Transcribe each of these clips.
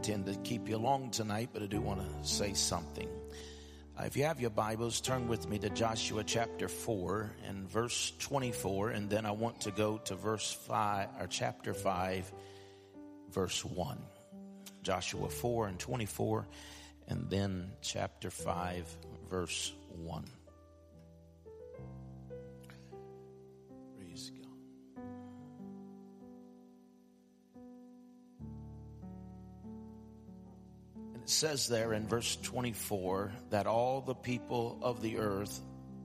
intend to keep you long tonight, but I do want to say something. Uh, if you have your Bibles, turn with me to Joshua chapter 4 and verse 24, and then I want to go to verse 5 or chapter 5, verse 1. Joshua 4 and 24, and then chapter 5, verse 1. Says there in verse 24 that all the people of the earth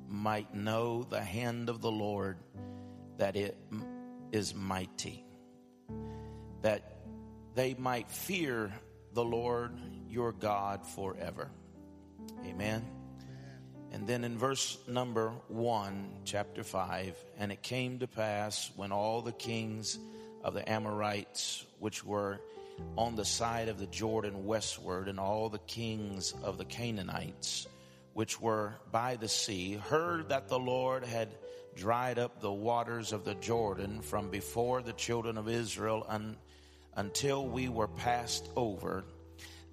might know the hand of the Lord, that it is mighty, that they might fear the Lord your God forever. Amen. And then in verse number one, chapter five, and it came to pass when all the kings of the Amorites, which were on the side of the Jordan westward, and all the kings of the Canaanites, which were by the sea, heard that the Lord had dried up the waters of the Jordan from before the children of Israel un, until we were passed over,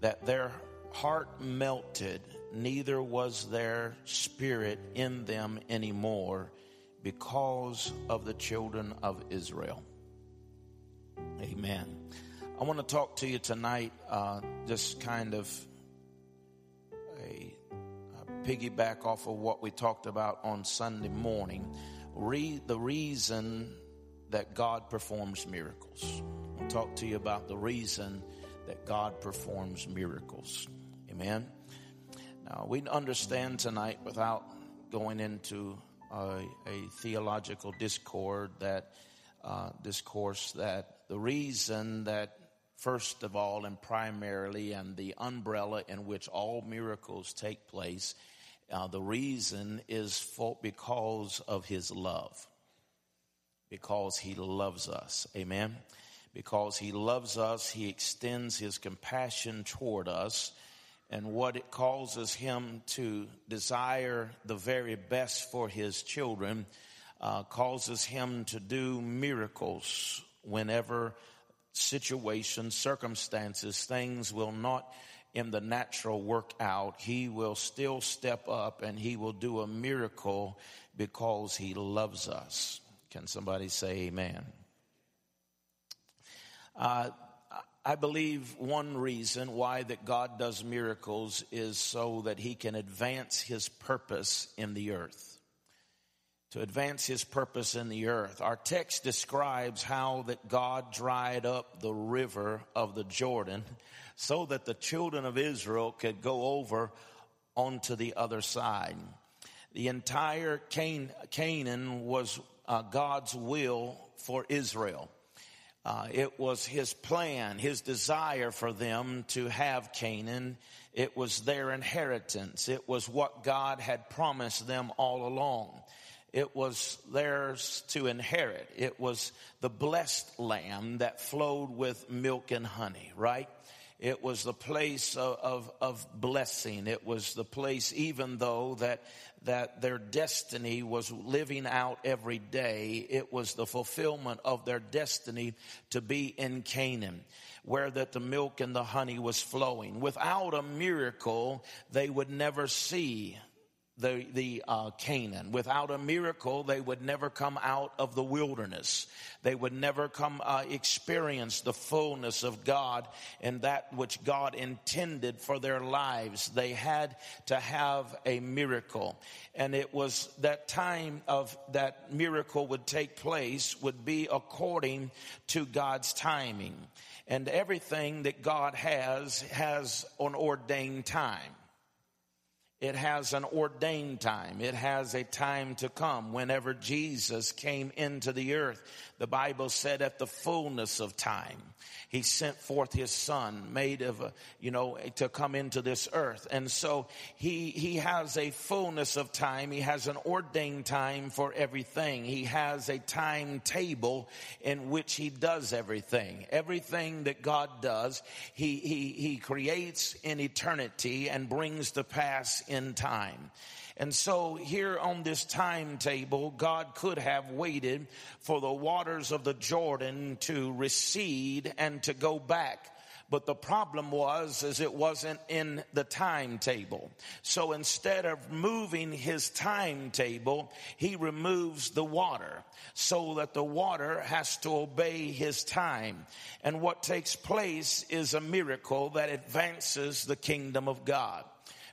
that their heart melted neither was their spirit in them anymore because of the children of Israel. Amen. I want to talk to you tonight, uh, just kind of a, a piggyback off of what we talked about on Sunday morning. Read the reason that God performs miracles. I'll talk to you about the reason that God performs miracles. Amen. Now, we understand tonight without going into a, a theological discord that uh, discourse that the reason that first of all and primarily and the umbrella in which all miracles take place uh, the reason is for because of his love. Because he loves us. Amen? Because he loves us he extends his compassion toward us. And what it causes him to desire the very best for his children uh, causes him to do miracles whenever situations, circumstances, things will not in the natural work out. He will still step up and he will do a miracle because he loves us. Can somebody say amen? Uh, I believe one reason why that God does miracles is so that he can advance his purpose in the earth. To advance his purpose in the earth. Our text describes how that God dried up the river of the Jordan so that the children of Israel could go over onto the other side. The entire Can- Canaan was uh, God's will for Israel. Uh, it was his plan, his desire for them to have Canaan. It was their inheritance. It was what God had promised them all along. It was theirs to inherit. It was the blessed land that flowed with milk and honey, right? It was the place of, of, of, blessing. It was the place, even though that, that their destiny was living out every day, it was the fulfillment of their destiny to be in Canaan where that the milk and the honey was flowing. Without a miracle, they would never see the, the uh, Canaan. Without a miracle, they would never come out of the wilderness. They would never come uh, experience the fullness of God and that which God intended for their lives. They had to have a miracle, and it was that time of that miracle would take place would be according to God's timing. And everything that God has has an ordained time. It has an ordained time. It has a time to come. Whenever Jesus came into the earth, the Bible said at the fullness of time, he sent forth his son made of, a, you know, to come into this earth. And so he, he has a fullness of time. He has an ordained time for everything. He has a timetable in which he does everything. Everything that God does, he, he, he creates in eternity and brings to pass in time. And so here on this timetable, God could have waited for the waters of the Jordan to recede and to go back. But the problem was, is it wasn't in the timetable. So instead of moving his timetable, he removes the water so that the water has to obey his time. And what takes place is a miracle that advances the kingdom of God.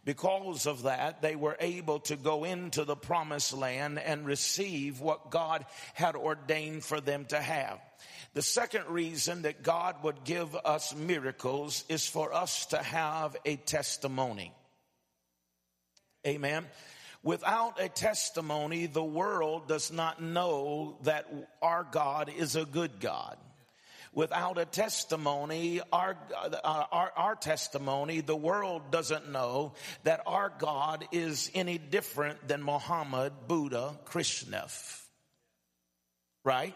Because of that, they were able to go into the promised land and receive what God had ordained for them to have. The second reason that God would give us miracles is for us to have a testimony. Amen. Without a testimony, the world does not know that our God is a good God. Without a testimony, our, our, our testimony, the world doesn't know that our God is any different than Muhammad, Buddha, Krishna. Right?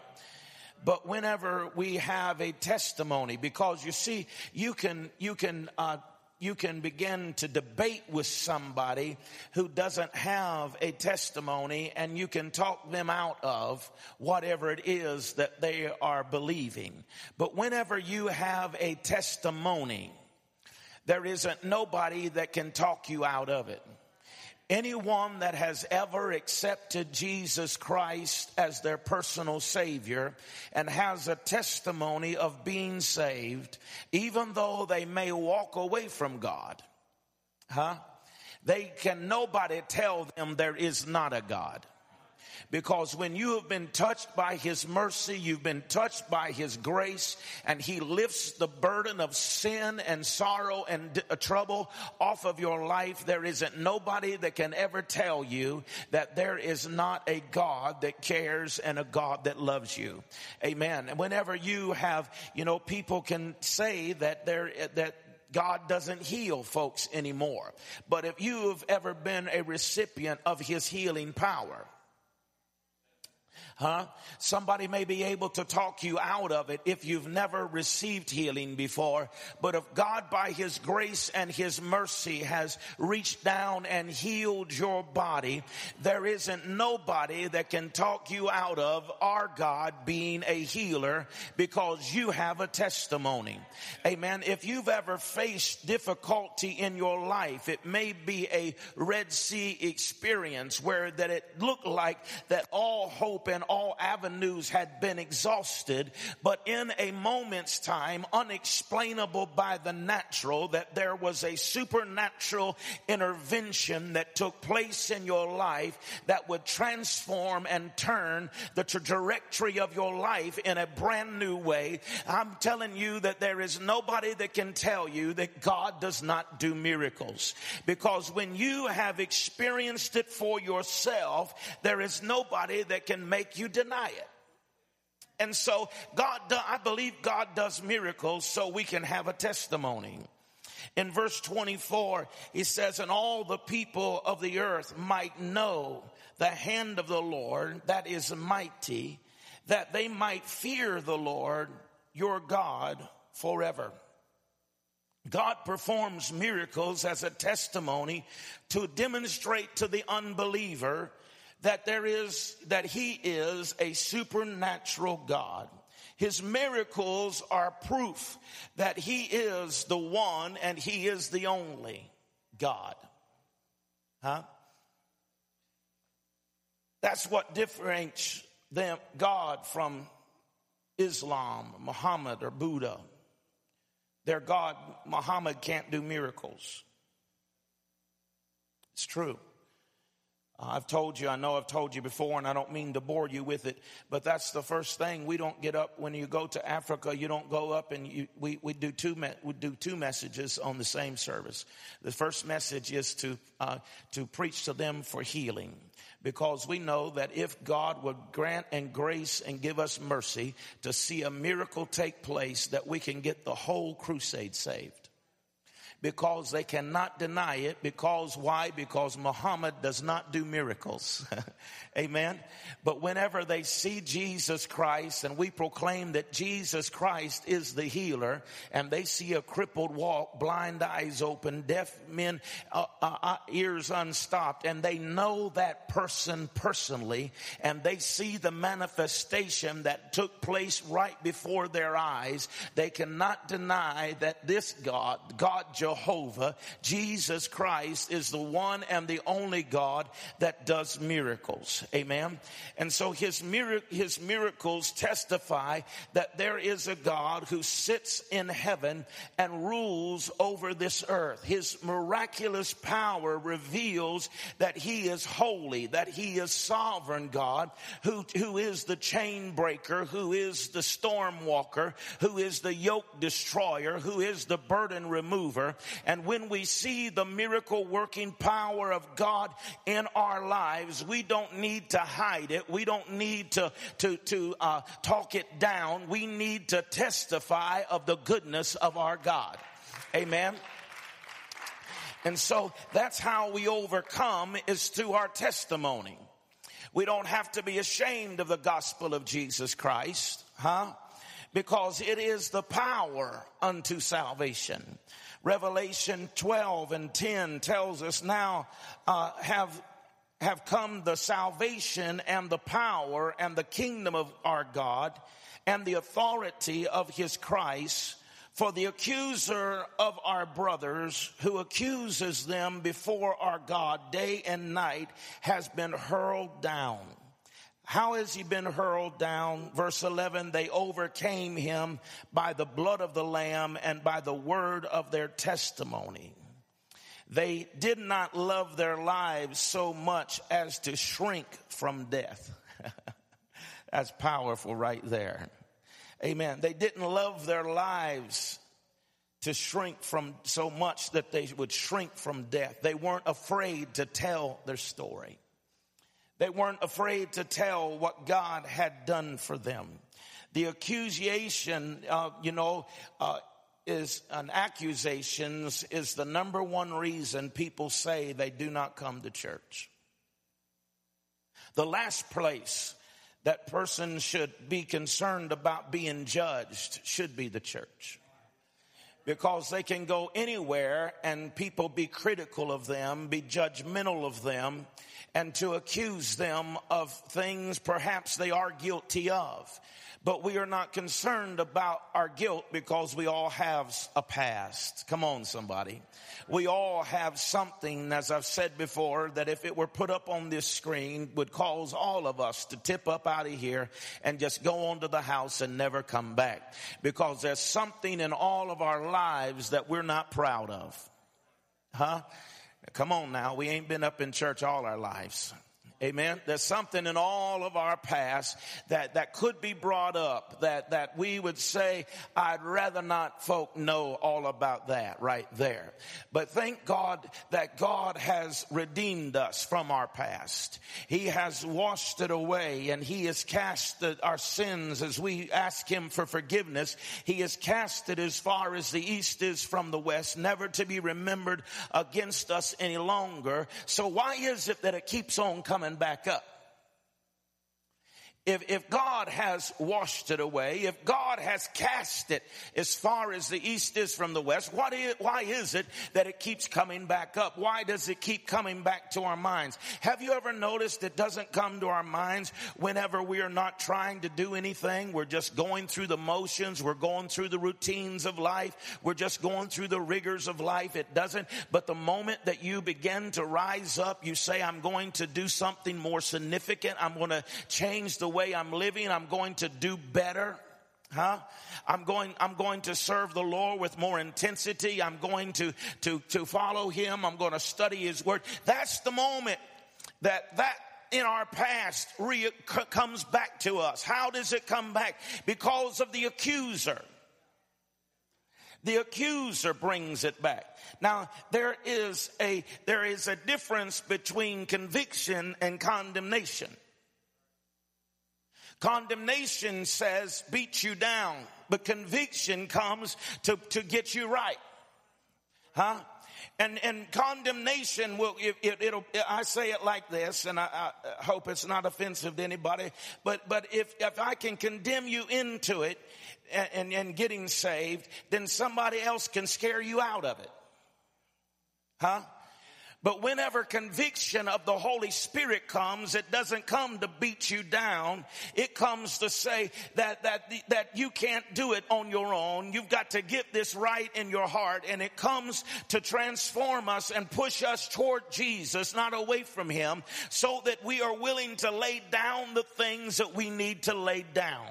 But whenever we have a testimony, because you see, you can, you can, uh, you can begin to debate with somebody who doesn't have a testimony and you can talk them out of whatever it is that they are believing. But whenever you have a testimony, there isn't nobody that can talk you out of it. Anyone that has ever accepted Jesus Christ as their personal savior and has a testimony of being saved, even though they may walk away from God, huh? They can nobody tell them there is not a God. Because when you have been touched by His mercy, you've been touched by His grace, and He lifts the burden of sin and sorrow and uh, trouble off of your life, there isn't nobody that can ever tell you that there is not a God that cares and a God that loves you. Amen. And whenever you have, you know, people can say that there, that God doesn't heal folks anymore. But if you've ever been a recipient of his healing power, Huh? Somebody may be able to talk you out of it if you've never received healing before. But if God by His grace and His mercy has reached down and healed your body, there isn't nobody that can talk you out of our God being a healer because you have a testimony. Amen. If you've ever faced difficulty in your life, it may be a Red Sea experience where that it looked like that all hope and all avenues had been exhausted, but in a moment's time, unexplainable by the natural, that there was a supernatural intervention that took place in your life that would transform and turn the trajectory of your life in a brand new way. I'm telling you that there is nobody that can tell you that God does not do miracles. Because when you have experienced it for yourself, there is nobody that can make you deny it. And so God, I believe God does miracles so we can have a testimony. In verse 24, he says, and all the people of the earth might know the hand of the Lord that is mighty, that they might fear the Lord your God forever. God performs miracles as a testimony to demonstrate to the unbeliever that there is, that he is a supernatural God. His miracles are proof that he is the one and he is the only God. Huh? That's what differentiates them, God from Islam, Muhammad, or Buddha. Their God, Muhammad, can't do miracles. It's true. I've told you, I know I've told you before, and I don't mean to bore you with it, but that's the first thing. We don't get up when you go to Africa. You don't go up and you, we, we do two we do two messages on the same service. The first message is to uh, to preach to them for healing, because we know that if God would grant and grace and give us mercy to see a miracle take place, that we can get the whole crusade saved because they cannot deny it. Because why? Because Muhammad does not do miracles. Amen. But whenever they see Jesus Christ and we proclaim that Jesus Christ is the healer and they see a crippled walk, blind eyes open, deaf men, uh, uh, uh, ears unstopped, and they know that person personally and they see the manifestation that took place right before their eyes, they cannot deny that this God, God Jehovah, Jesus Christ is the one and the only God that does miracles. Amen. And so his, his miracles testify that there is a God who sits in heaven and rules over this earth. His miraculous power reveals that he is holy, that he is sovereign God, who, who is the chain breaker, who is the storm walker, who is the yoke destroyer, who is the burden remover. And when we see the miracle working power of God in our lives, we don't need to hide it. We don't need to, to, to uh, talk it down. We need to testify of the goodness of our God. Amen. And so that's how we overcome is through our testimony. We don't have to be ashamed of the gospel of Jesus Christ, huh? Because it is the power unto salvation. Revelation 12 and 10 tells us now, uh, have have come the salvation and the power and the kingdom of our God and the authority of his Christ. For the accuser of our brothers who accuses them before our God day and night has been hurled down. How has he been hurled down? Verse 11, they overcame him by the blood of the lamb and by the word of their testimony. They did not love their lives so much as to shrink from death. That's powerful right there. Amen. They didn't love their lives to shrink from so much that they would shrink from death. They weren't afraid to tell their story. They weren't afraid to tell what God had done for them. The accusation, uh, you know, uh, is an accusations is the number one reason people say they do not come to church. The last place that person should be concerned about being judged should be the church. Because they can go anywhere and people be critical of them, be judgmental of them, and to accuse them of things perhaps they are guilty of. But we are not concerned about our guilt because we all have a past. Come on, somebody. We all have something, as I've said before, that if it were put up on this screen would cause all of us to tip up out of here and just go on to the house and never come back. Because there's something in all of our lives that we're not proud of. Huh? Come on now. We ain't been up in church all our lives. Amen. There's something in all of our past that, that could be brought up that, that we would say, I'd rather not folk know all about that right there. But thank God that God has redeemed us from our past. He has washed it away and he has cast our sins as we ask him for forgiveness. He has cast it as far as the east is from the west, never to be remembered against us any longer. So why is it that it keeps on coming back up. If, if God has washed it away, if God has cast it as far as the east is from the west, what is, why is it that it keeps coming back up? Why does it keep coming back to our minds? Have you ever noticed it doesn't come to our minds whenever we are not trying to do anything? We're just going through the motions. We're going through the routines of life. We're just going through the rigors of life. It doesn't. But the moment that you begin to rise up, you say, I'm going to do something more significant. I'm going to change the way I'm living, I'm going to do better. Huh? I'm going, I'm going to serve the Lord with more intensity. I'm going to, to, to follow Him. I'm going to study His Word. That's the moment that that in our past re- comes back to us. How does it come back? Because of the accuser. The accuser brings it back. Now, there is a, there is a difference between conviction and condemnation. Condemnation says beat you down, but conviction comes to, to get you right. Huh? And, and condemnation will, it, it, will I say it like this, and I, I, hope it's not offensive to anybody, but, but if, if I can condemn you into it and, and, and getting saved, then somebody else can scare you out of it. Huh? But whenever conviction of the Holy Spirit comes, it doesn't come to beat you down. It comes to say that, that, that you can't do it on your own. You've got to get this right in your heart. And it comes to transform us and push us toward Jesus, not away from Him, so that we are willing to lay down the things that we need to lay down.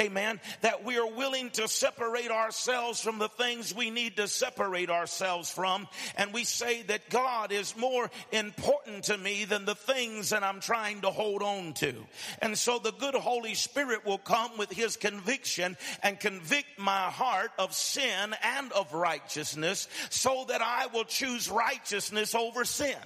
Amen. That we are willing to separate ourselves from the things we need to separate ourselves from. And we say that God is more important to me than the things that I'm trying to hold on to. And so the good Holy Spirit will come with his conviction and convict my heart of sin and of righteousness so that I will choose righteousness over sin.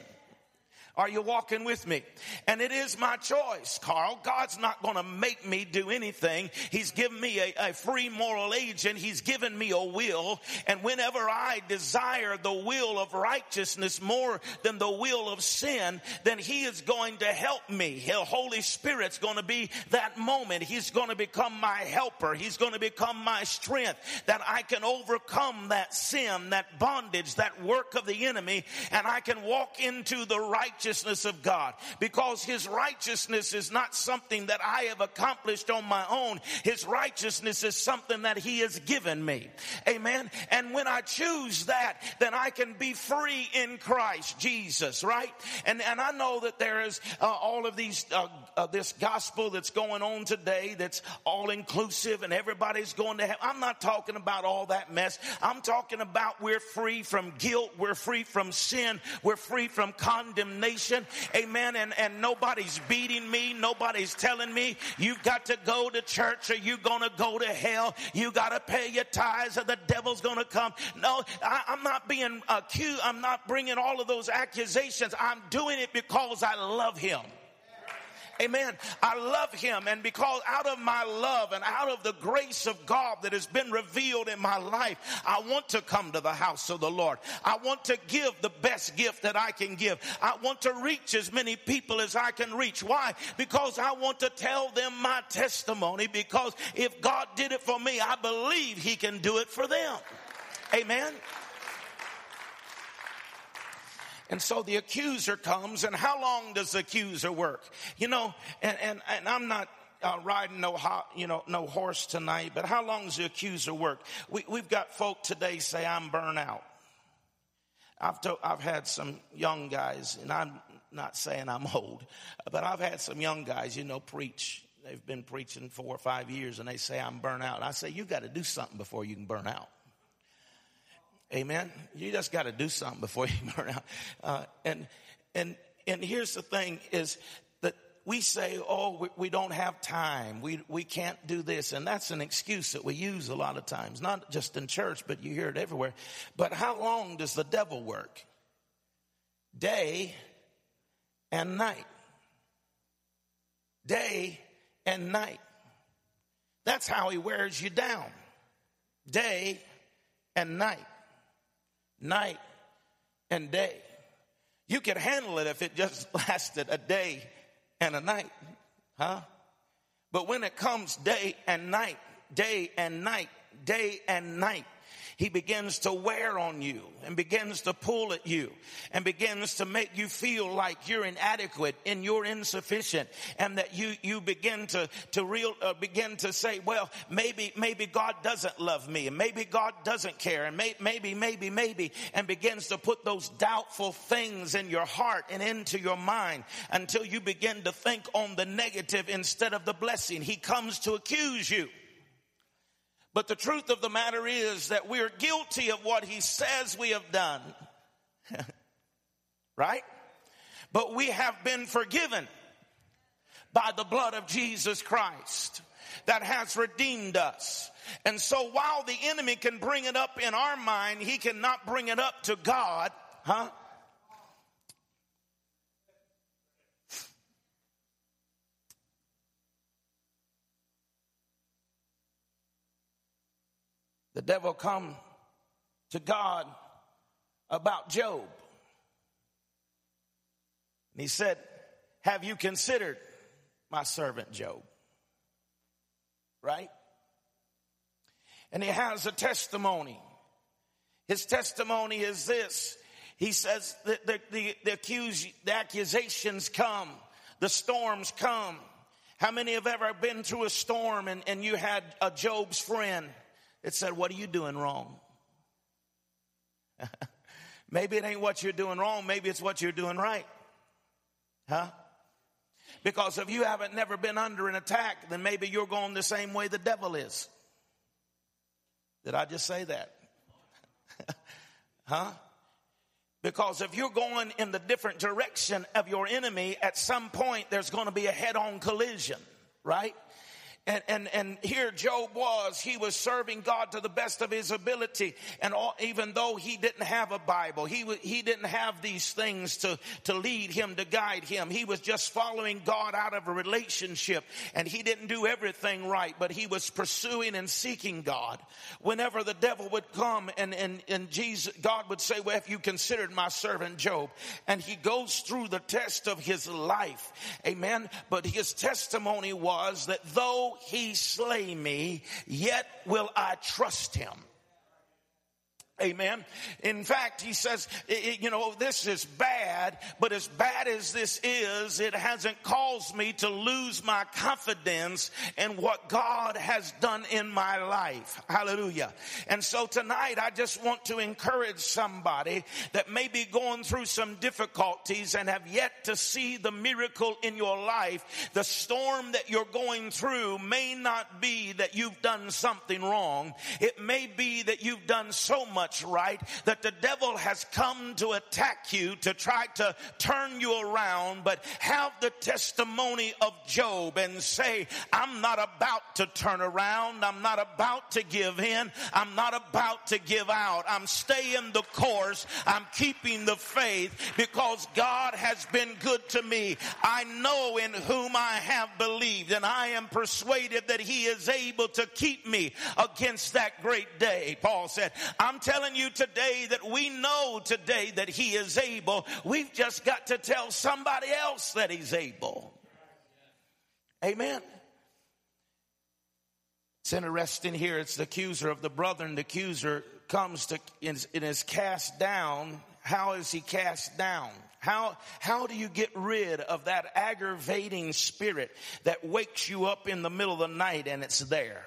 Are you walking with me? And it is my choice, Carl. God's not going to make me do anything. He's given me a, a, free moral agent. He's given me a will. And whenever I desire the will of righteousness more than the will of sin, then He is going to help me. The Holy Spirit's going to be that moment. He's going to become my helper. He's going to become my strength that I can overcome that sin, that bondage, that work of the enemy, and I can walk into the righteous righteousness of God because his righteousness is not something that I have accomplished on my own. His righteousness is something that he has given me. Amen. And when I choose that, then I can be free in Christ Jesus, right? And, and I know that there is uh, all of these, uh, uh, this gospel that's going on today that's all inclusive and everybody's going to have. I'm not talking about all that mess. I'm talking about we're free from guilt. We're free from sin. We're free from condemnation Amen. And, and nobody's beating me. Nobody's telling me you've got to go to church or you're going to go to hell. You got to pay your tithes or the devil's going to come. No, I, I'm not being accused. I'm not bringing all of those accusations. I'm doing it because I love him. Amen. I love him. And because out of my love and out of the grace of God that has been revealed in my life, I want to come to the house of the Lord. I want to give the best gift that I can give. I want to reach as many people as I can reach. Why? Because I want to tell them my testimony because if God did it for me, I believe he can do it for them. Amen. And so the accuser comes, and how long does the accuser work? You know, and, and, and I'm not uh, riding no hot, you know, no horse tonight, but how long does the accuser work? We, we've got folk today say, I'm burnt out. I've, to, I've had some young guys, and I'm not saying I'm old, but I've had some young guys, you know, preach. They've been preaching four or five years, and they say, I'm burnt out. I say, you got to do something before you can burn out. Amen. You just got to do something before you burn out. Uh, and and and here's the thing: is that we say, "Oh, we, we, don't have time. We we can't do this," and that's an excuse that we use a lot of times, not just in church, but you hear it everywhere. But how long does the devil work? Day and night. Day and night. That's how he wears you down. Day and night night and day. You could handle it if it just lasted a day and a night, huh? But when it comes day and night, day and night, day and night, he begins to wear on you and begins to pull at you and begins to make you feel like you're inadequate and you're insufficient and that you, you begin to, to real, uh, begin to say, well, maybe, maybe God doesn't love me and maybe God doesn't care and may, maybe, maybe, maybe, and begins to put those doubtful things in your heart and into your mind until you begin to think on the negative instead of the blessing. He comes to accuse you. But the truth of the matter is that we're guilty of what he says we have done. right? But we have been forgiven by the blood of Jesus Christ that has redeemed us. And so while the enemy can bring it up in our mind, he cannot bring it up to God, huh? The devil come to God about Job. And he said, Have you considered my servant Job? Right? And he has a testimony. His testimony is this. He says that the, the, the, accuse, the accusations come, the storms come. How many have ever been through a storm and, and you had a Job's friend that said, What are you doing wrong? maybe it ain't what you're doing wrong, maybe it's what you're doing right. Huh? Because if you haven't never been under an attack, then maybe you're going the same way the devil is. Did I just say that? huh? Because if you're going in the different direction of your enemy, at some point there's going to be a head on collision, right? And, and, and here Job was, he was serving God to the best of his ability. And all, even though he didn't have a Bible, he, he didn't have these things to, to lead him, to guide him. He was just following God out of a relationship and he didn't do everything right, but he was pursuing and seeking God. Whenever the devil would come and, and, and Jesus, God would say, well, if you considered my servant Job, and he goes through the test of his life. Amen. But his testimony was that though he slay me, yet will I trust him. Amen. In fact, he says, you know, this is bad, but as bad as this is, it hasn't caused me to lose my confidence in what God has done in my life. Hallelujah. And so tonight, I just want to encourage somebody that may be going through some difficulties and have yet to see the miracle in your life. The storm that you're going through may not be that you've done something wrong. It may be that you've done so much much right that the devil has come to attack you to try to turn you around, but have the testimony of Job and say, I'm not about to turn around. I'm not about to give in. I'm not about to give out. I'm staying the course. I'm keeping the faith because God has been good to me. I know in whom I have believed and I am persuaded that he is able to keep me against that great day. Paul said, I'm telling telling you today that we know today that He is able. We've just got to tell somebody else that He's able. Amen. It's interesting here. It's the accuser of the brother, and the accuser comes to and is cast down. How is he cast down? How, how do you get rid of that aggravating spirit that wakes you up in the middle of the night and it's there?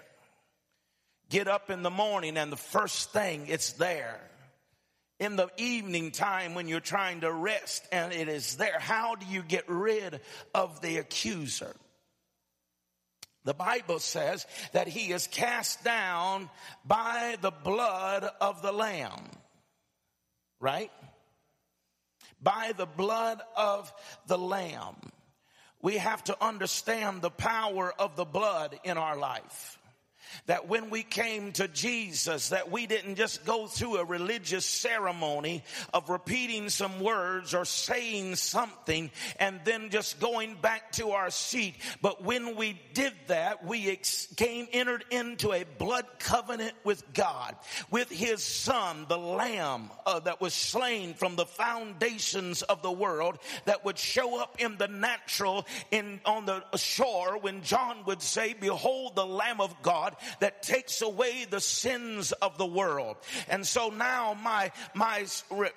Get up in the morning and the first thing it's there. In the evening time when you're trying to rest and it is there. How do you get rid of the accuser? The Bible says that he is cast down by the blood of the Lamb. Right? By the blood of the Lamb. We have to understand the power of the blood in our life that when we came to Jesus, that we didn't just go through a religious ceremony of repeating some words or saying something and then just going back to our seat. But when we did that, we came, entered into a blood covenant with God, with his son, the lamb uh, that was slain from the foundations of the world that would show up in the natural in, on the shore when John would say, behold the lamb of God that takes away the sins of the world. And so now my, my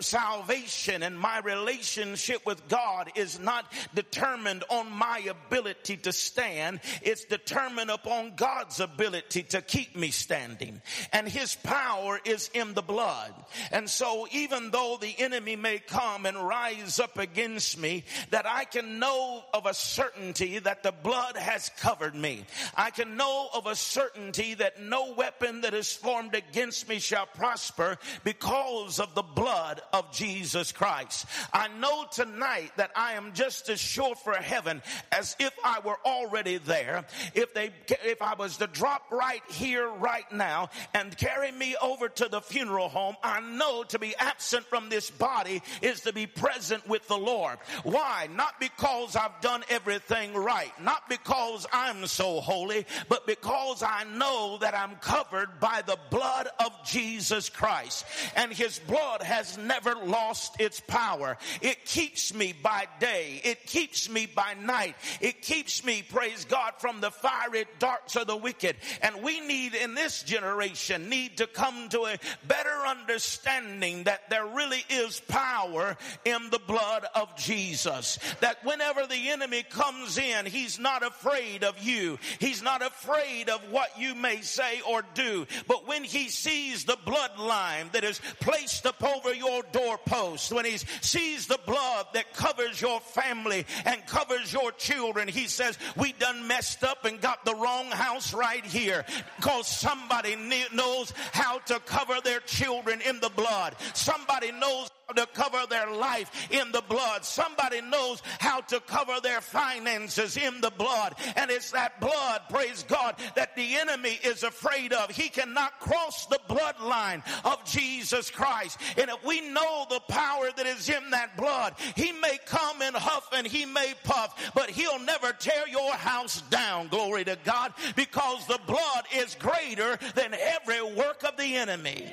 salvation and my relationship with God is not determined on my ability to stand. It's determined upon God's ability to keep me standing. And his power is in the blood. And so even though the enemy may come and rise up against me, that I can know of a certainty that the blood has covered me. I can know of a certainty certainty that no weapon that is formed against me shall prosper because of the blood of Jesus Christ. I know tonight that I am just as sure for heaven as if I were already there. If they, if I was to drop right here, right now and carry me over to the funeral home, I know to be absent from this body is to be present with the Lord. Why? Not because I've done everything right, not because I'm so holy, but because I know know that I'm covered by the blood of Jesus Christ. And his blood has never lost its power. It keeps me by day. It keeps me by night. It keeps me, praise God, from the fiery darts of the wicked. And we need in this generation need to come to a better understanding that there really is power in the blood of Jesus. That whenever the enemy comes in, he's not afraid of you. He's not afraid of what you may say or do. But when he sees the bloodline that is placed up over your doorpost, when he sees the blood that covers your family and covers your children, he says, we done messed up and got the wrong house right here because somebody knows how to cover their children in the blood. Somebody knows to cover their life in the blood. Somebody knows how to cover their finances in the blood. And it's that blood, praise God, that the enemy is afraid of. He cannot cross the bloodline of Jesus Christ. And if we know the power that is in that blood, he may come and huff and he may puff, but he'll never tear your house down. Glory to God, because the blood is greater than every work of the enemy.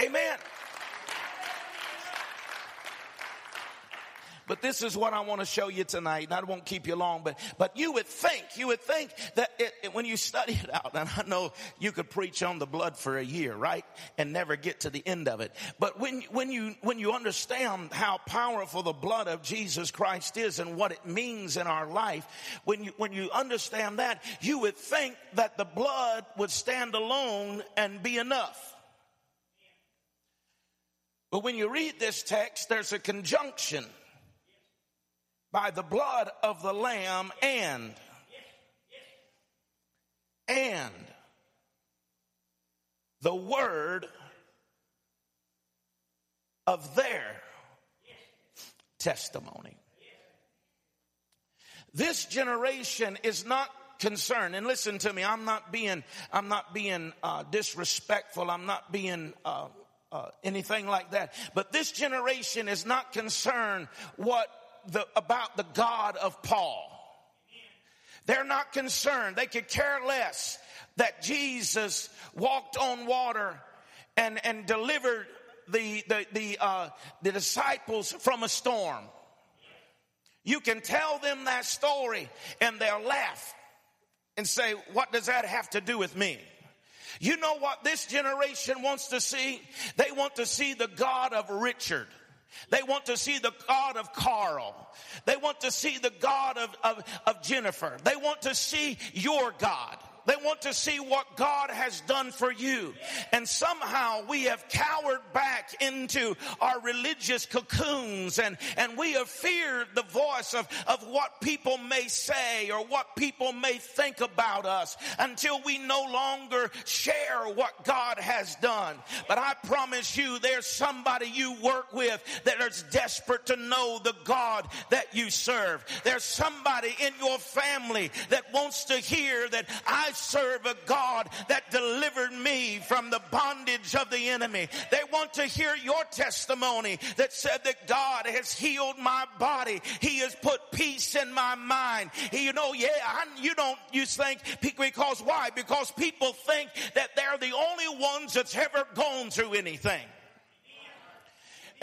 Amen. But this is what I want to show you tonight, and I won't keep you long, but, but you would think, you would think that it, it, when you study it out, and I know you could preach on the blood for a year, right? And never get to the end of it. But when, when you, when you understand how powerful the blood of Jesus Christ is and what it means in our life, when you, when you understand that, you would think that the blood would stand alone and be enough. But when you read this text, there's a conjunction by the blood of the lamb and and the word of their testimony. This generation is not concerned and listen to me i'm not being i'm not being uh, disrespectful i'm not being uh, uh, anything like that but this generation is not concerned what the, about the God of Paul. They're not concerned. They could care less that Jesus walked on water and, and delivered the, the, the, uh, the disciples from a storm. You can tell them that story and they'll laugh and say, what does that have to do with me? You know what this generation wants to see? They want to see the God of Richard. They want to see the God of Carl. They want to see the God of, of, of Jennifer. They want to see your God. They want to see what God has done for you. And somehow we have cowered back into our religious cocoons and, and we have feared the voice of, of what people may say or what people may think about us until we no longer share what God has done. But I promise you there's somebody you work with that is desperate to know the God that you serve. There's somebody in your family that wants to hear that I serve a God that delivered me from the bondage of the enemy. They want to hear your testimony that said that God has healed my body. He has put peace in my mind. You know, yeah, I, you don't, you think, because why? Because people think that they're the only ones that's ever gone through anything.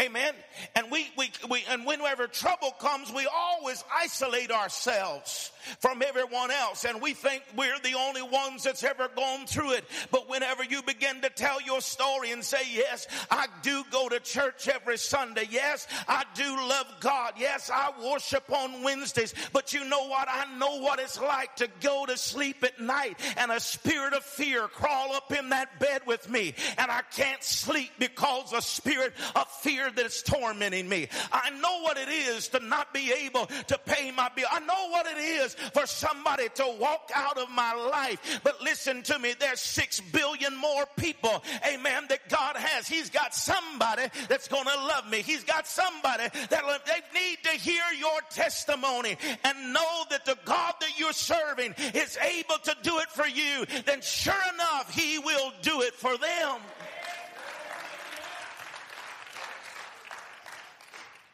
Amen. And we, we, we, and whenever trouble comes, we always isolate ourselves from everyone else. And we think we're the only ones that's ever gone through it. But whenever you begin to tell your story and say, yes, I do go to church every Sunday. Yes, I do love God. Yes, I worship on Wednesdays. But you know what? I know what it's like to go to sleep at night and a spirit of fear crawl up in that bed with me. And I can't sleep because a spirit of fear that's tormenting me. I know what it is to not be able to pay my bill. I know what it is for somebody to walk out of my life. But listen to me, there's six billion more people, amen, that God has. He's got somebody that's going to love me. He's got somebody that they need to hear your testimony and know that the God that you're serving is able to do it for you. Then sure enough, He will do it for them.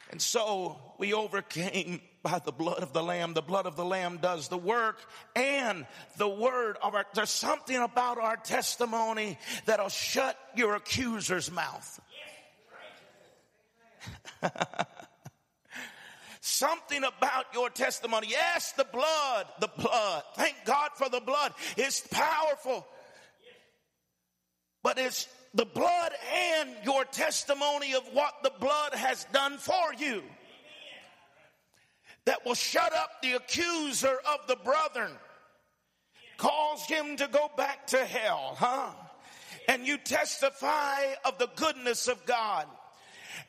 And so we overcame by the blood of the Lamb. The blood of the Lamb does the work and the word of our, there's something about our testimony that'll shut your accuser's mouth. something about your testimony. Yes, the blood, the blood. Thank God for the blood. It's powerful. But it's the blood and your testimony of what the blood has done for you that will shut up the accuser of the brethren, cause him to go back to hell, huh? And you testify of the goodness of God.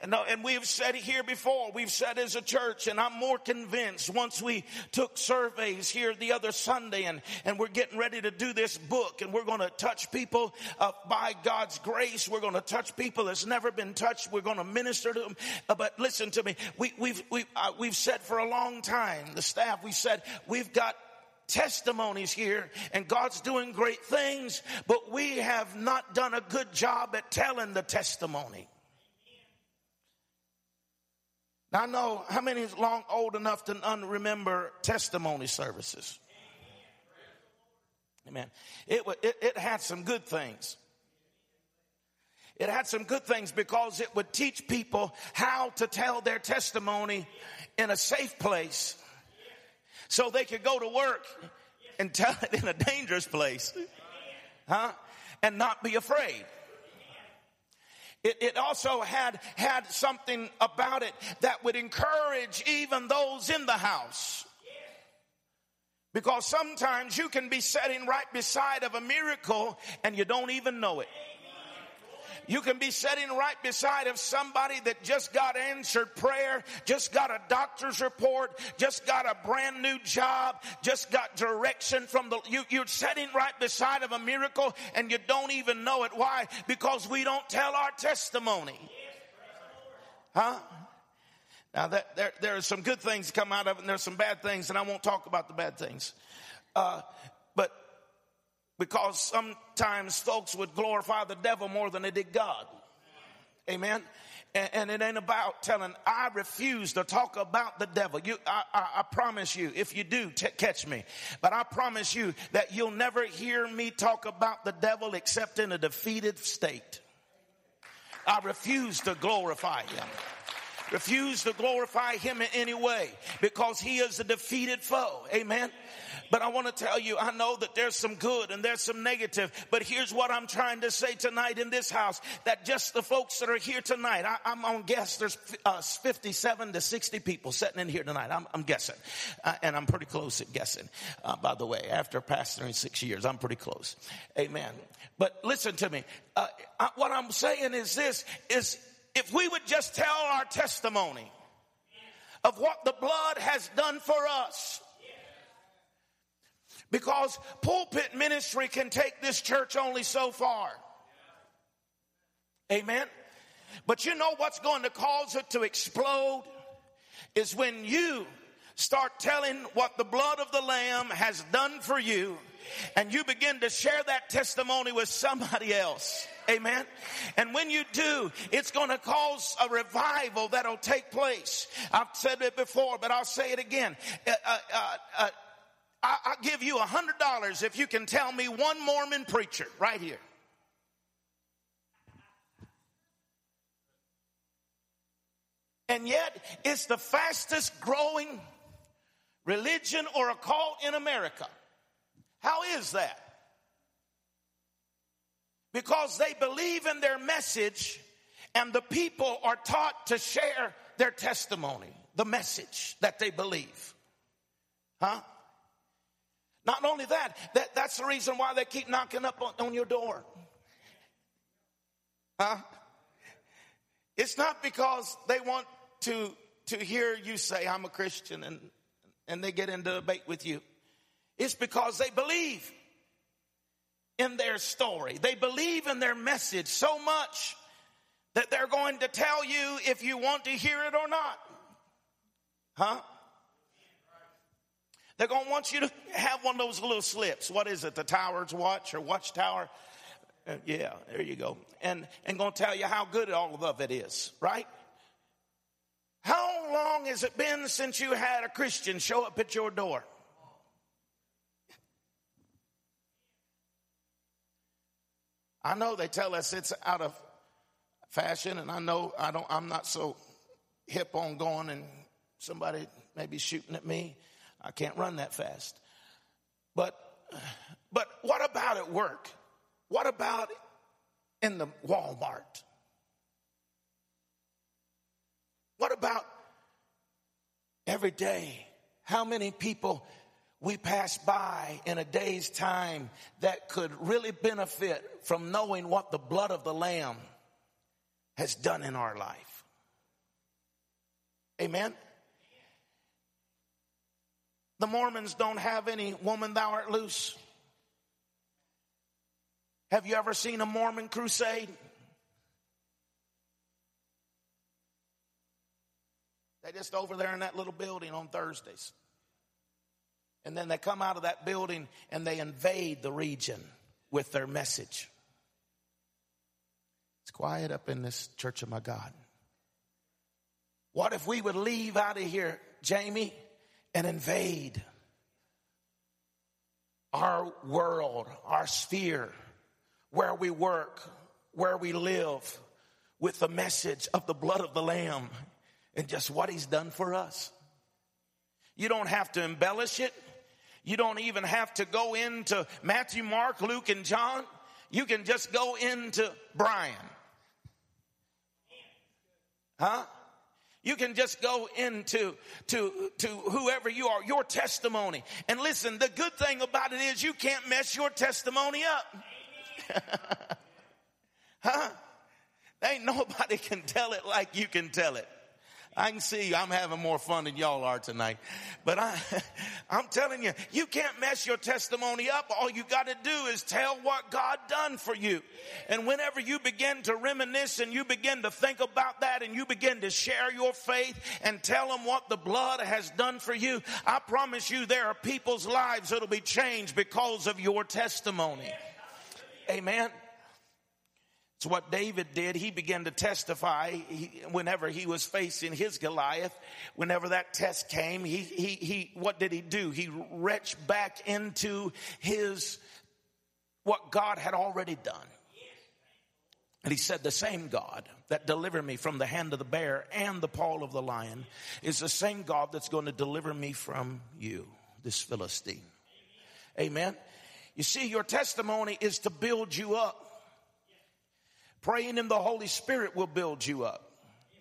And, and we've said it here before. We've said as a church, and I'm more convinced once we took surveys here the other Sunday, and, and we're getting ready to do this book, and we're going to touch people uh, by God's grace. We're going to touch people that's never been touched. We're going to minister to them. Uh, but listen to me. We, we've, we've, uh, we've said for a long time, the staff, we said, we've got testimonies here and God's doing great things, but we have not done a good job at telling the testimony. Now I know how many is long old enough to unremember testimony services. Amen. It, it, it had some good things. It had some good things because it would teach people how to tell their testimony in a safe place so they could go to work and tell it in a dangerous place. Huh? And not be afraid. It, it, also had, had something about it that would encourage even those in the house. Because sometimes you can be sitting right beside of a miracle and you don't even know it. You can be sitting right beside of somebody that just got answered prayer, just got a doctor's report, just got a brand new job, just got direction from the, you, you're sitting right beside of a miracle and you don't even know it. Why? Because we don't tell our testimony. Huh? Now that there, there are some good things that come out of it and there's some bad things and I won't talk about the bad things. Uh, but because sometimes folks would glorify the devil more than they did God. Amen. And, and it ain't about telling, I refuse to talk about the devil. You, I, I, I promise you, if you do, t- catch me. But I promise you that you'll never hear me talk about the devil except in a defeated state. I refuse to glorify him. Refuse to glorify him in any way because he is a defeated foe. Amen. But I want to tell you, I know that there's some good and there's some negative, but here's what I'm trying to say tonight in this house, that just the folks that are here tonight, I, am on guess there's uh, 57 to 60 people sitting in here tonight. I'm, I'm guessing. Uh, and I'm pretty close at guessing, uh, by the way. After pastoring six years, I'm pretty close. Amen. But listen to me. Uh, I, what I'm saying is this, is if we would just tell our testimony of what the blood has done for us, because pulpit ministry can take this church only so far. Amen. But you know what's going to cause it to explode is when you start telling what the blood of the lamb has done for you and you begin to share that testimony with somebody else. Amen. And when you do, it's going to cause a revival that'll take place. I've said it before, but I'll say it again. Uh, uh, uh, uh I, will give you a hundred dollars if you can tell me one Mormon preacher right here. And yet, it's the fastest growing religion or a cult in America. How is that? Because they believe in their message and the people are taught to share their testimony, the message that they believe. Huh? Not only that, that that's the reason why they keep knocking up on, on your door. Huh? It's not because they want to, to hear you say, I'm a Christian, and, and they get into debate with you. It's because they believe in their story. They believe in their message so much that they're going to tell you if you want to hear it or not. Huh? They're going to want you to have one of those little slips. What is it? The tower's watch or watchtower? Uh, yeah, there you go. And, and going to tell you how good all of it is, right? How long has it been since you had a Christian show up at your door? I know they tell us it's out of fashion, and I know I don't. I'm not so hip on going, and somebody maybe shooting at me. I can't run that fast. But, but what about at work? What about in the Walmart? What about every day? How many people we pass by in a day's time that could really benefit from knowing what the blood of the Lamb has done in our life? Amen. The Mormons don't have any woman thou art loose. Have you ever seen a Mormon crusade? They just over there in that little building on Thursdays. And then they come out of that building and they invade the region with their message. It's quiet up in this church of my God. What if we would leave out of here, Jamie, and invade our world, our sphere, where we work, where we live, with the message of the blood of the Lamb and just what He's done for us. You don't have to embellish it. You don't even have to go into Matthew, Mark, Luke, and John. You can just go into Brian. Huh? You can just go into to, to whoever you are, your testimony. And listen, the good thing about it is you can't mess your testimony up. huh? Ain't nobody can tell it like you can tell it. I can see I'm having more fun than y'all are tonight. But I, I'm telling you, you can't mess your testimony up. All you got to do is tell what God done for you. And whenever you begin to reminisce and you begin to think about that and you begin to share your faith and tell them what the blood has done for you, I promise you there are people's lives that'll be changed because of your testimony. Amen. It's what David did. He began to testify whenever he was facing his Goliath. Whenever that test came, he, he, he, what did he do? He retched back into his, what God had already done. And he said, the same God that delivered me from the hand of the bear and the paw of the lion is the same God that's going to deliver me from you, this Philistine. Amen. You see, your testimony is to build you up. Praying in the Holy Spirit will build you up.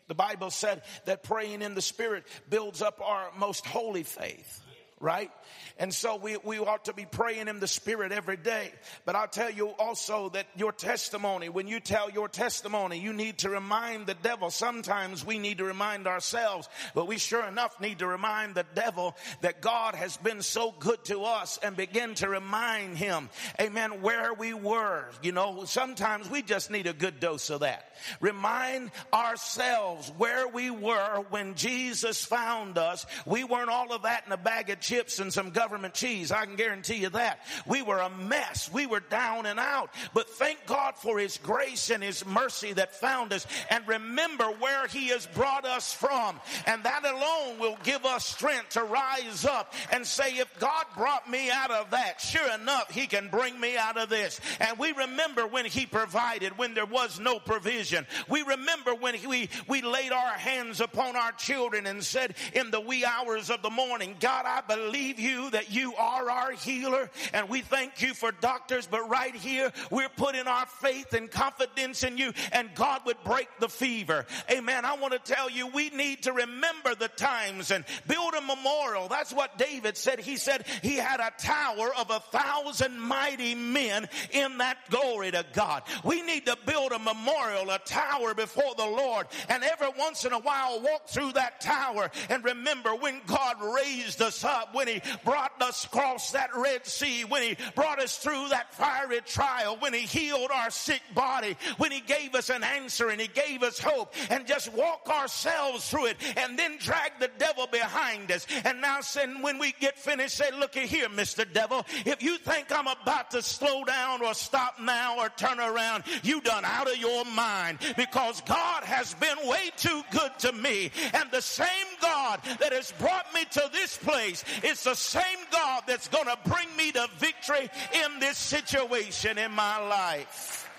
The Bible said that praying in the Spirit builds up our most holy faith right? And so we, we ought to be praying in the spirit every day. But I'll tell you also that your testimony, when you tell your testimony, you need to remind the devil. Sometimes we need to remind ourselves, but we sure enough need to remind the devil that God has been so good to us and begin to remind him, amen, where we were. You know, sometimes we just need a good dose of that. Remind ourselves where we were when Jesus found us. We weren't all of that in a bag of chips and some government cheese. I can guarantee you that. We were a mess. We were down and out. But thank God for His grace and His mercy that found us. And remember where He has brought us from. And that alone will give us strength to rise up and say, if God brought me out of that, sure enough, He can bring me out of this. And we remember when He provided, when there was no provision. We remember when we, we laid our hands upon our children and said in the wee hours of the morning, God, I believe believe you that you are our healer and we thank you for doctors, but right here we're putting our faith and confidence in you and God would break the fever. Amen. I want to tell you we need to remember the times and build a memorial. That's what David said. He said he had a tower of a thousand mighty men in that glory to God. We need to build a memorial, a tower before the Lord and every once in a while walk through that tower and remember when God raised us up up, when He brought us across that Red Sea, when He brought us through that fiery trial, when He healed our sick body, when He gave us an answer and He gave us hope, and just walk ourselves through it, and then drag the devil behind us. And now, saying, when we get finished, say, Looky here, Mr. Devil, if you think I'm about to slow down or stop now or turn around, you done out of your mind because God has been way too good to me. And the same God that has brought me to this place is the same God that's going to bring me to victory in this situation in my life.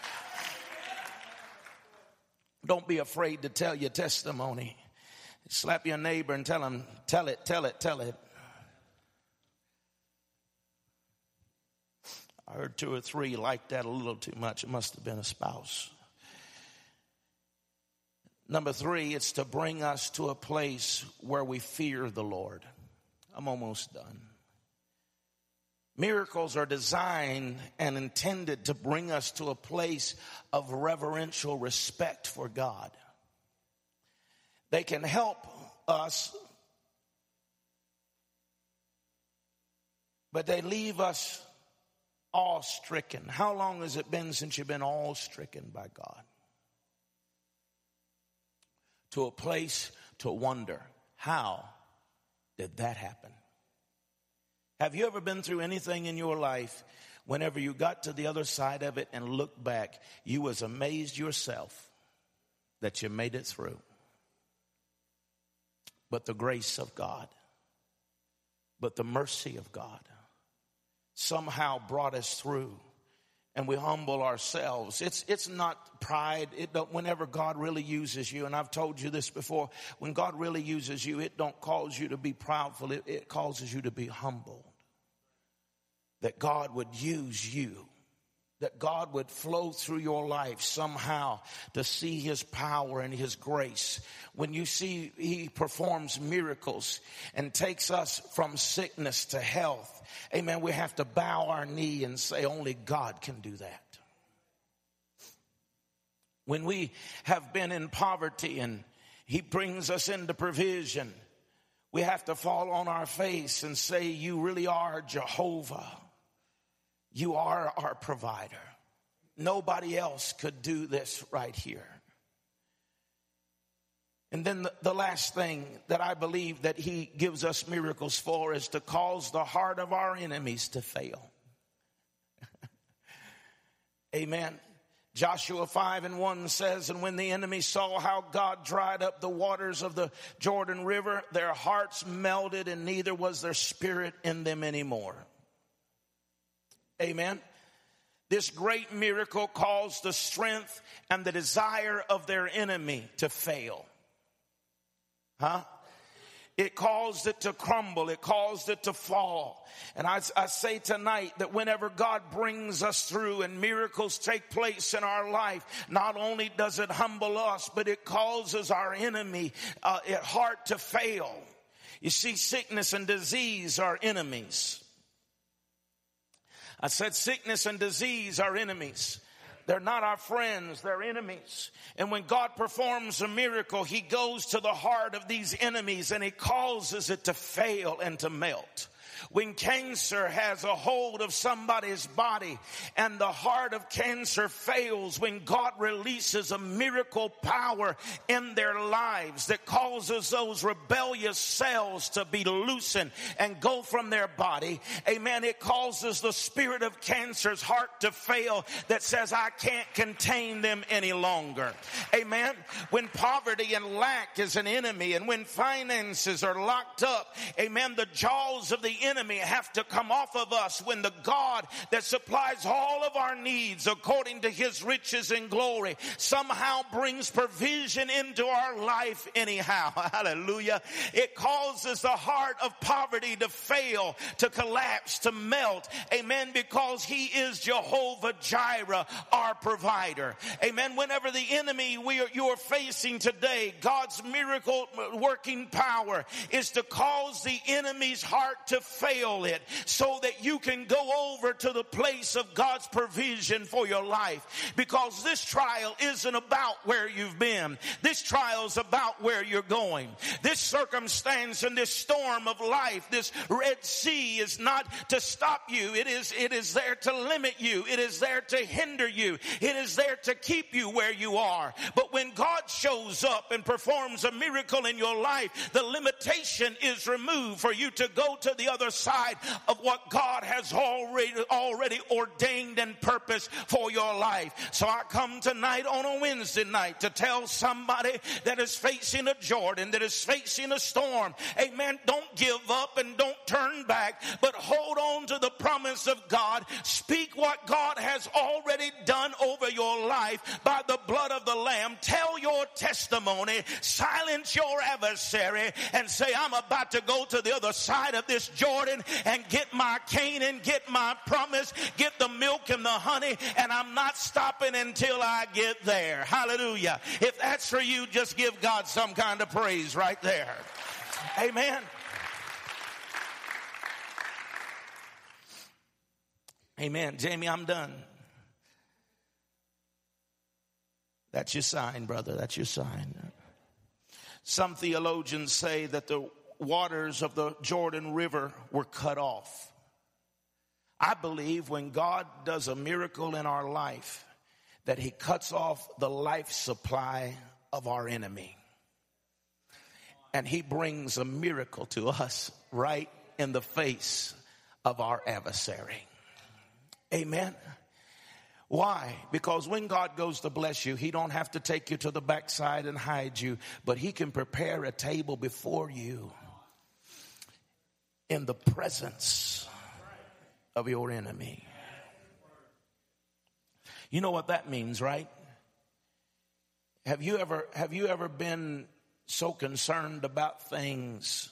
Don't be afraid to tell your testimony. Slap your neighbor and tell him, tell it, tell it, tell it. I heard two or three like that a little too much. It must have been a spouse. Number three, it's to bring us to a place where we fear the Lord. I'm almost done. Miracles are designed and intended to bring us to a place of reverential respect for God. They can help us, but they leave us awe stricken. How long has it been since you've been awe stricken by God? To a place to wonder, how did that happen? Have you ever been through anything in your life whenever you got to the other side of it and looked back, you was amazed yourself that you made it through? But the grace of God, but the mercy of God somehow brought us through and we humble ourselves. It's, it's not pride. It don't, whenever God really uses you, and I've told you this before, when God really uses you, it don't cause you to be proudful. It, it causes you to be humbled. That God would use you that God would flow through your life somehow to see his power and his grace. When you see he performs miracles and takes us from sickness to health, amen, we have to bow our knee and say only God can do that. When we have been in poverty and he brings us into provision, we have to fall on our face and say, you really are Jehovah. You are our provider. Nobody else could do this right here. And then the, the, last thing that I believe that he gives us miracles for is to cause the heart of our enemies to fail. Amen. Joshua 5 and 1 says, And when the enemy saw how God dried up the waters of the Jordan River, their hearts melted, and neither was there spirit in them anymore. Amen. This great miracle caused the strength and the desire of their enemy to fail. Huh? It caused it to crumble. It caused it to fall. And I, I, say tonight that whenever God brings us through and miracles take place in our life, not only does it humble us, but it causes our enemy uh, heart to fail. You see, sickness and disease are enemies. I said sickness and disease are enemies. They're not our friends, they're enemies. And when God performs a miracle, He goes to the heart of these enemies and He causes it to fail and to melt. When cancer has a hold of somebody's body and the heart of cancer fails, when God releases a miracle power in their lives that causes those rebellious cells to be loosened and go from their body, amen, it causes the spirit of cancer's heart to fail that says, I can't contain them any longer. Amen. When poverty and lack is an enemy and when finances are locked up, amen, the jaws of the enemy enemy have to come off of us when the God that supplies all of our needs according to his riches and glory somehow brings provision into our life anyhow. Hallelujah. It causes the heart of poverty to fail, to collapse, to melt. Amen. Because he is Jehovah Jireh, our provider. Amen. Whenever the enemy we are, you are facing today, God's miracle working power is to cause the enemy's heart to fail it so that you can go over to the place of God's provision for your life. Because this trial isn't about where you've been. This trial is about where you're going. This circumstance and this storm of life, this Red Sea is not to stop you. It is, it is there to limit you. It is there to hinder you. It is there to keep you where you are. But when God shows up and performs a miracle in your life, the limitation is removed for you to go to the other side of what God has already, already ordained and purposed for your life. So I come tonight on a Wednesday night to tell somebody that is facing a Jordan, that is facing a storm. Amen. Don't give up and don't turn back, but hold on to the promise of God. Speak what God has already done over your life by the blood of the Lamb. Tell your testimony. Silence your adversary and say, I'm about to go to the other side of this Jordan and get my Canaan, get my promise, get the milk and the honey, and I'm not stopping until I get there. Hallelujah. If that's for you, just give God some kind of praise right there. Amen. Amen. Jamie, I'm done. That's your sign, brother. That's your sign. Some theologians say that the waters of the Jordan River were cut off. I believe when God does a miracle in our life, that He cuts off the life supply of our enemy. And He brings a miracle to us right in the face of our adversary. Amen. Why? Because when God goes to bless you, He don't have to take you to the backside and hide you, but He can prepare a table before you in the presence of your enemy. You know what that means, right? Have you ever have you ever been so concerned about things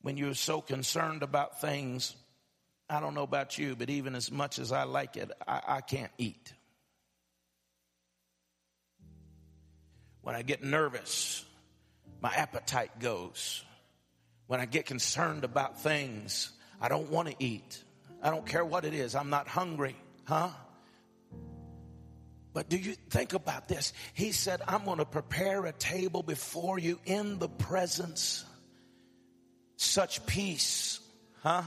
when you're so concerned about things I don't know about you, but even as much as I like it, I, I can't eat. When I get nervous, my appetite goes. When I get concerned about things, I don't want to eat. I don't care what it is. I'm not hungry, huh? But do you think about this? He said, I'm going to prepare a table before you in the presence. Such peace, huh?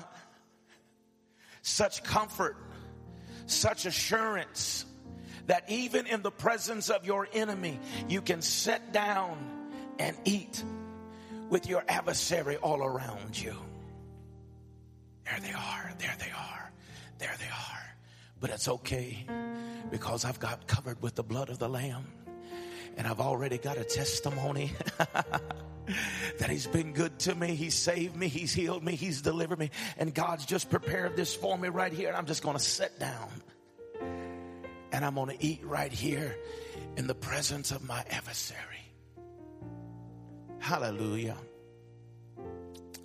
such comfort, such assurance that even in the presence of your enemy, you can sit down and eat with your adversary all around you. There they are, there they are, there they are. But it's okay because I've got covered with the blood of the Lamb and I've already got a testimony that He's been good to me. He saved me. He's healed me. He's delivered me. And God's just prepared this for me right here. And I'm just going to sit down and I'm going to eat right here in the presence of my adversary. Hallelujah.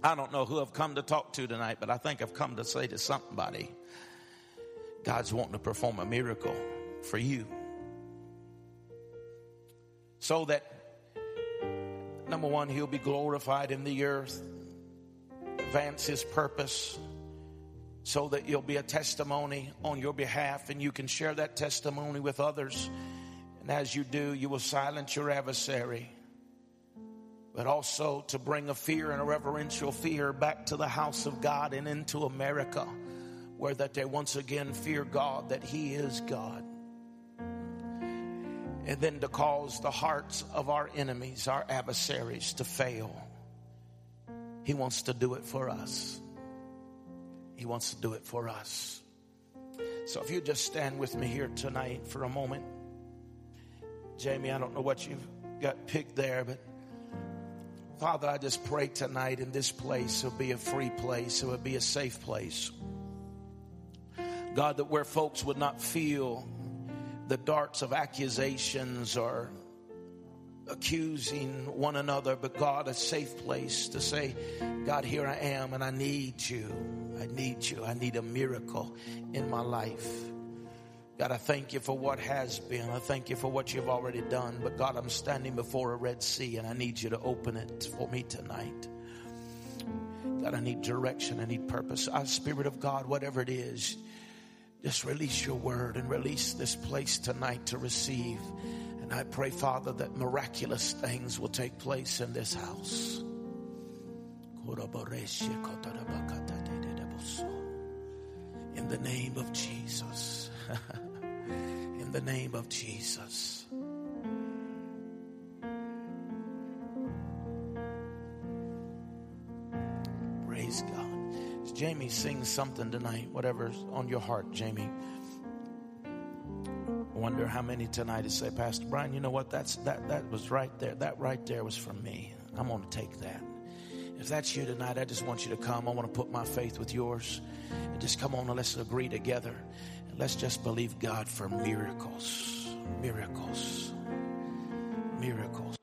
I don't know who I've come to talk to tonight, but I think I've come to say to somebody God's wanting to perform a miracle for you so that number one, he'll be glorified in the earth, advance his purpose, so that you'll be a testimony on your behalf and you can share that testimony with others. And as you do, you will silence your adversary, but also to bring a fear and a reverential fear back to the house of God and into America, where that they once again fear God, that He is God and then to cause the hearts of our enemies, our adversaries, to fail. He wants to do it for us. He wants to do it for us. So if you just stand with me here tonight for a moment. Jamie, I don't know what you've got picked there, but Father, I just pray tonight in this place it'll be a free place, it will be a safe place. God, that where folks would not feel the darts of accusations or accusing one another, but God, a safe place to say, God, here I am and I need you. I need you. I need a miracle in my life. God, I thank you for what has been. I thank you for what you've already done. But God, I'm standing before a Red Sea and I need you to open it for me tonight. God, I need direction. I need purpose. Our Spirit of God, whatever it is, just release your word and release this place tonight to receive. And I pray, Father, that miraculous things will take place in this house. In the name of Jesus. In the name of Jesus. Praise God. Jamie sings something tonight, whatever's on your heart, Jamie. Wonder how many tonight is say, Pastor Brian, you know what? That's that that was right there. That right there was from me. I'm gonna take that. If that's you tonight, I just want you to come. I want to put my faith with yours. And just come on and let's agree together. Let's just believe God for miracles. Miracles. Miracles.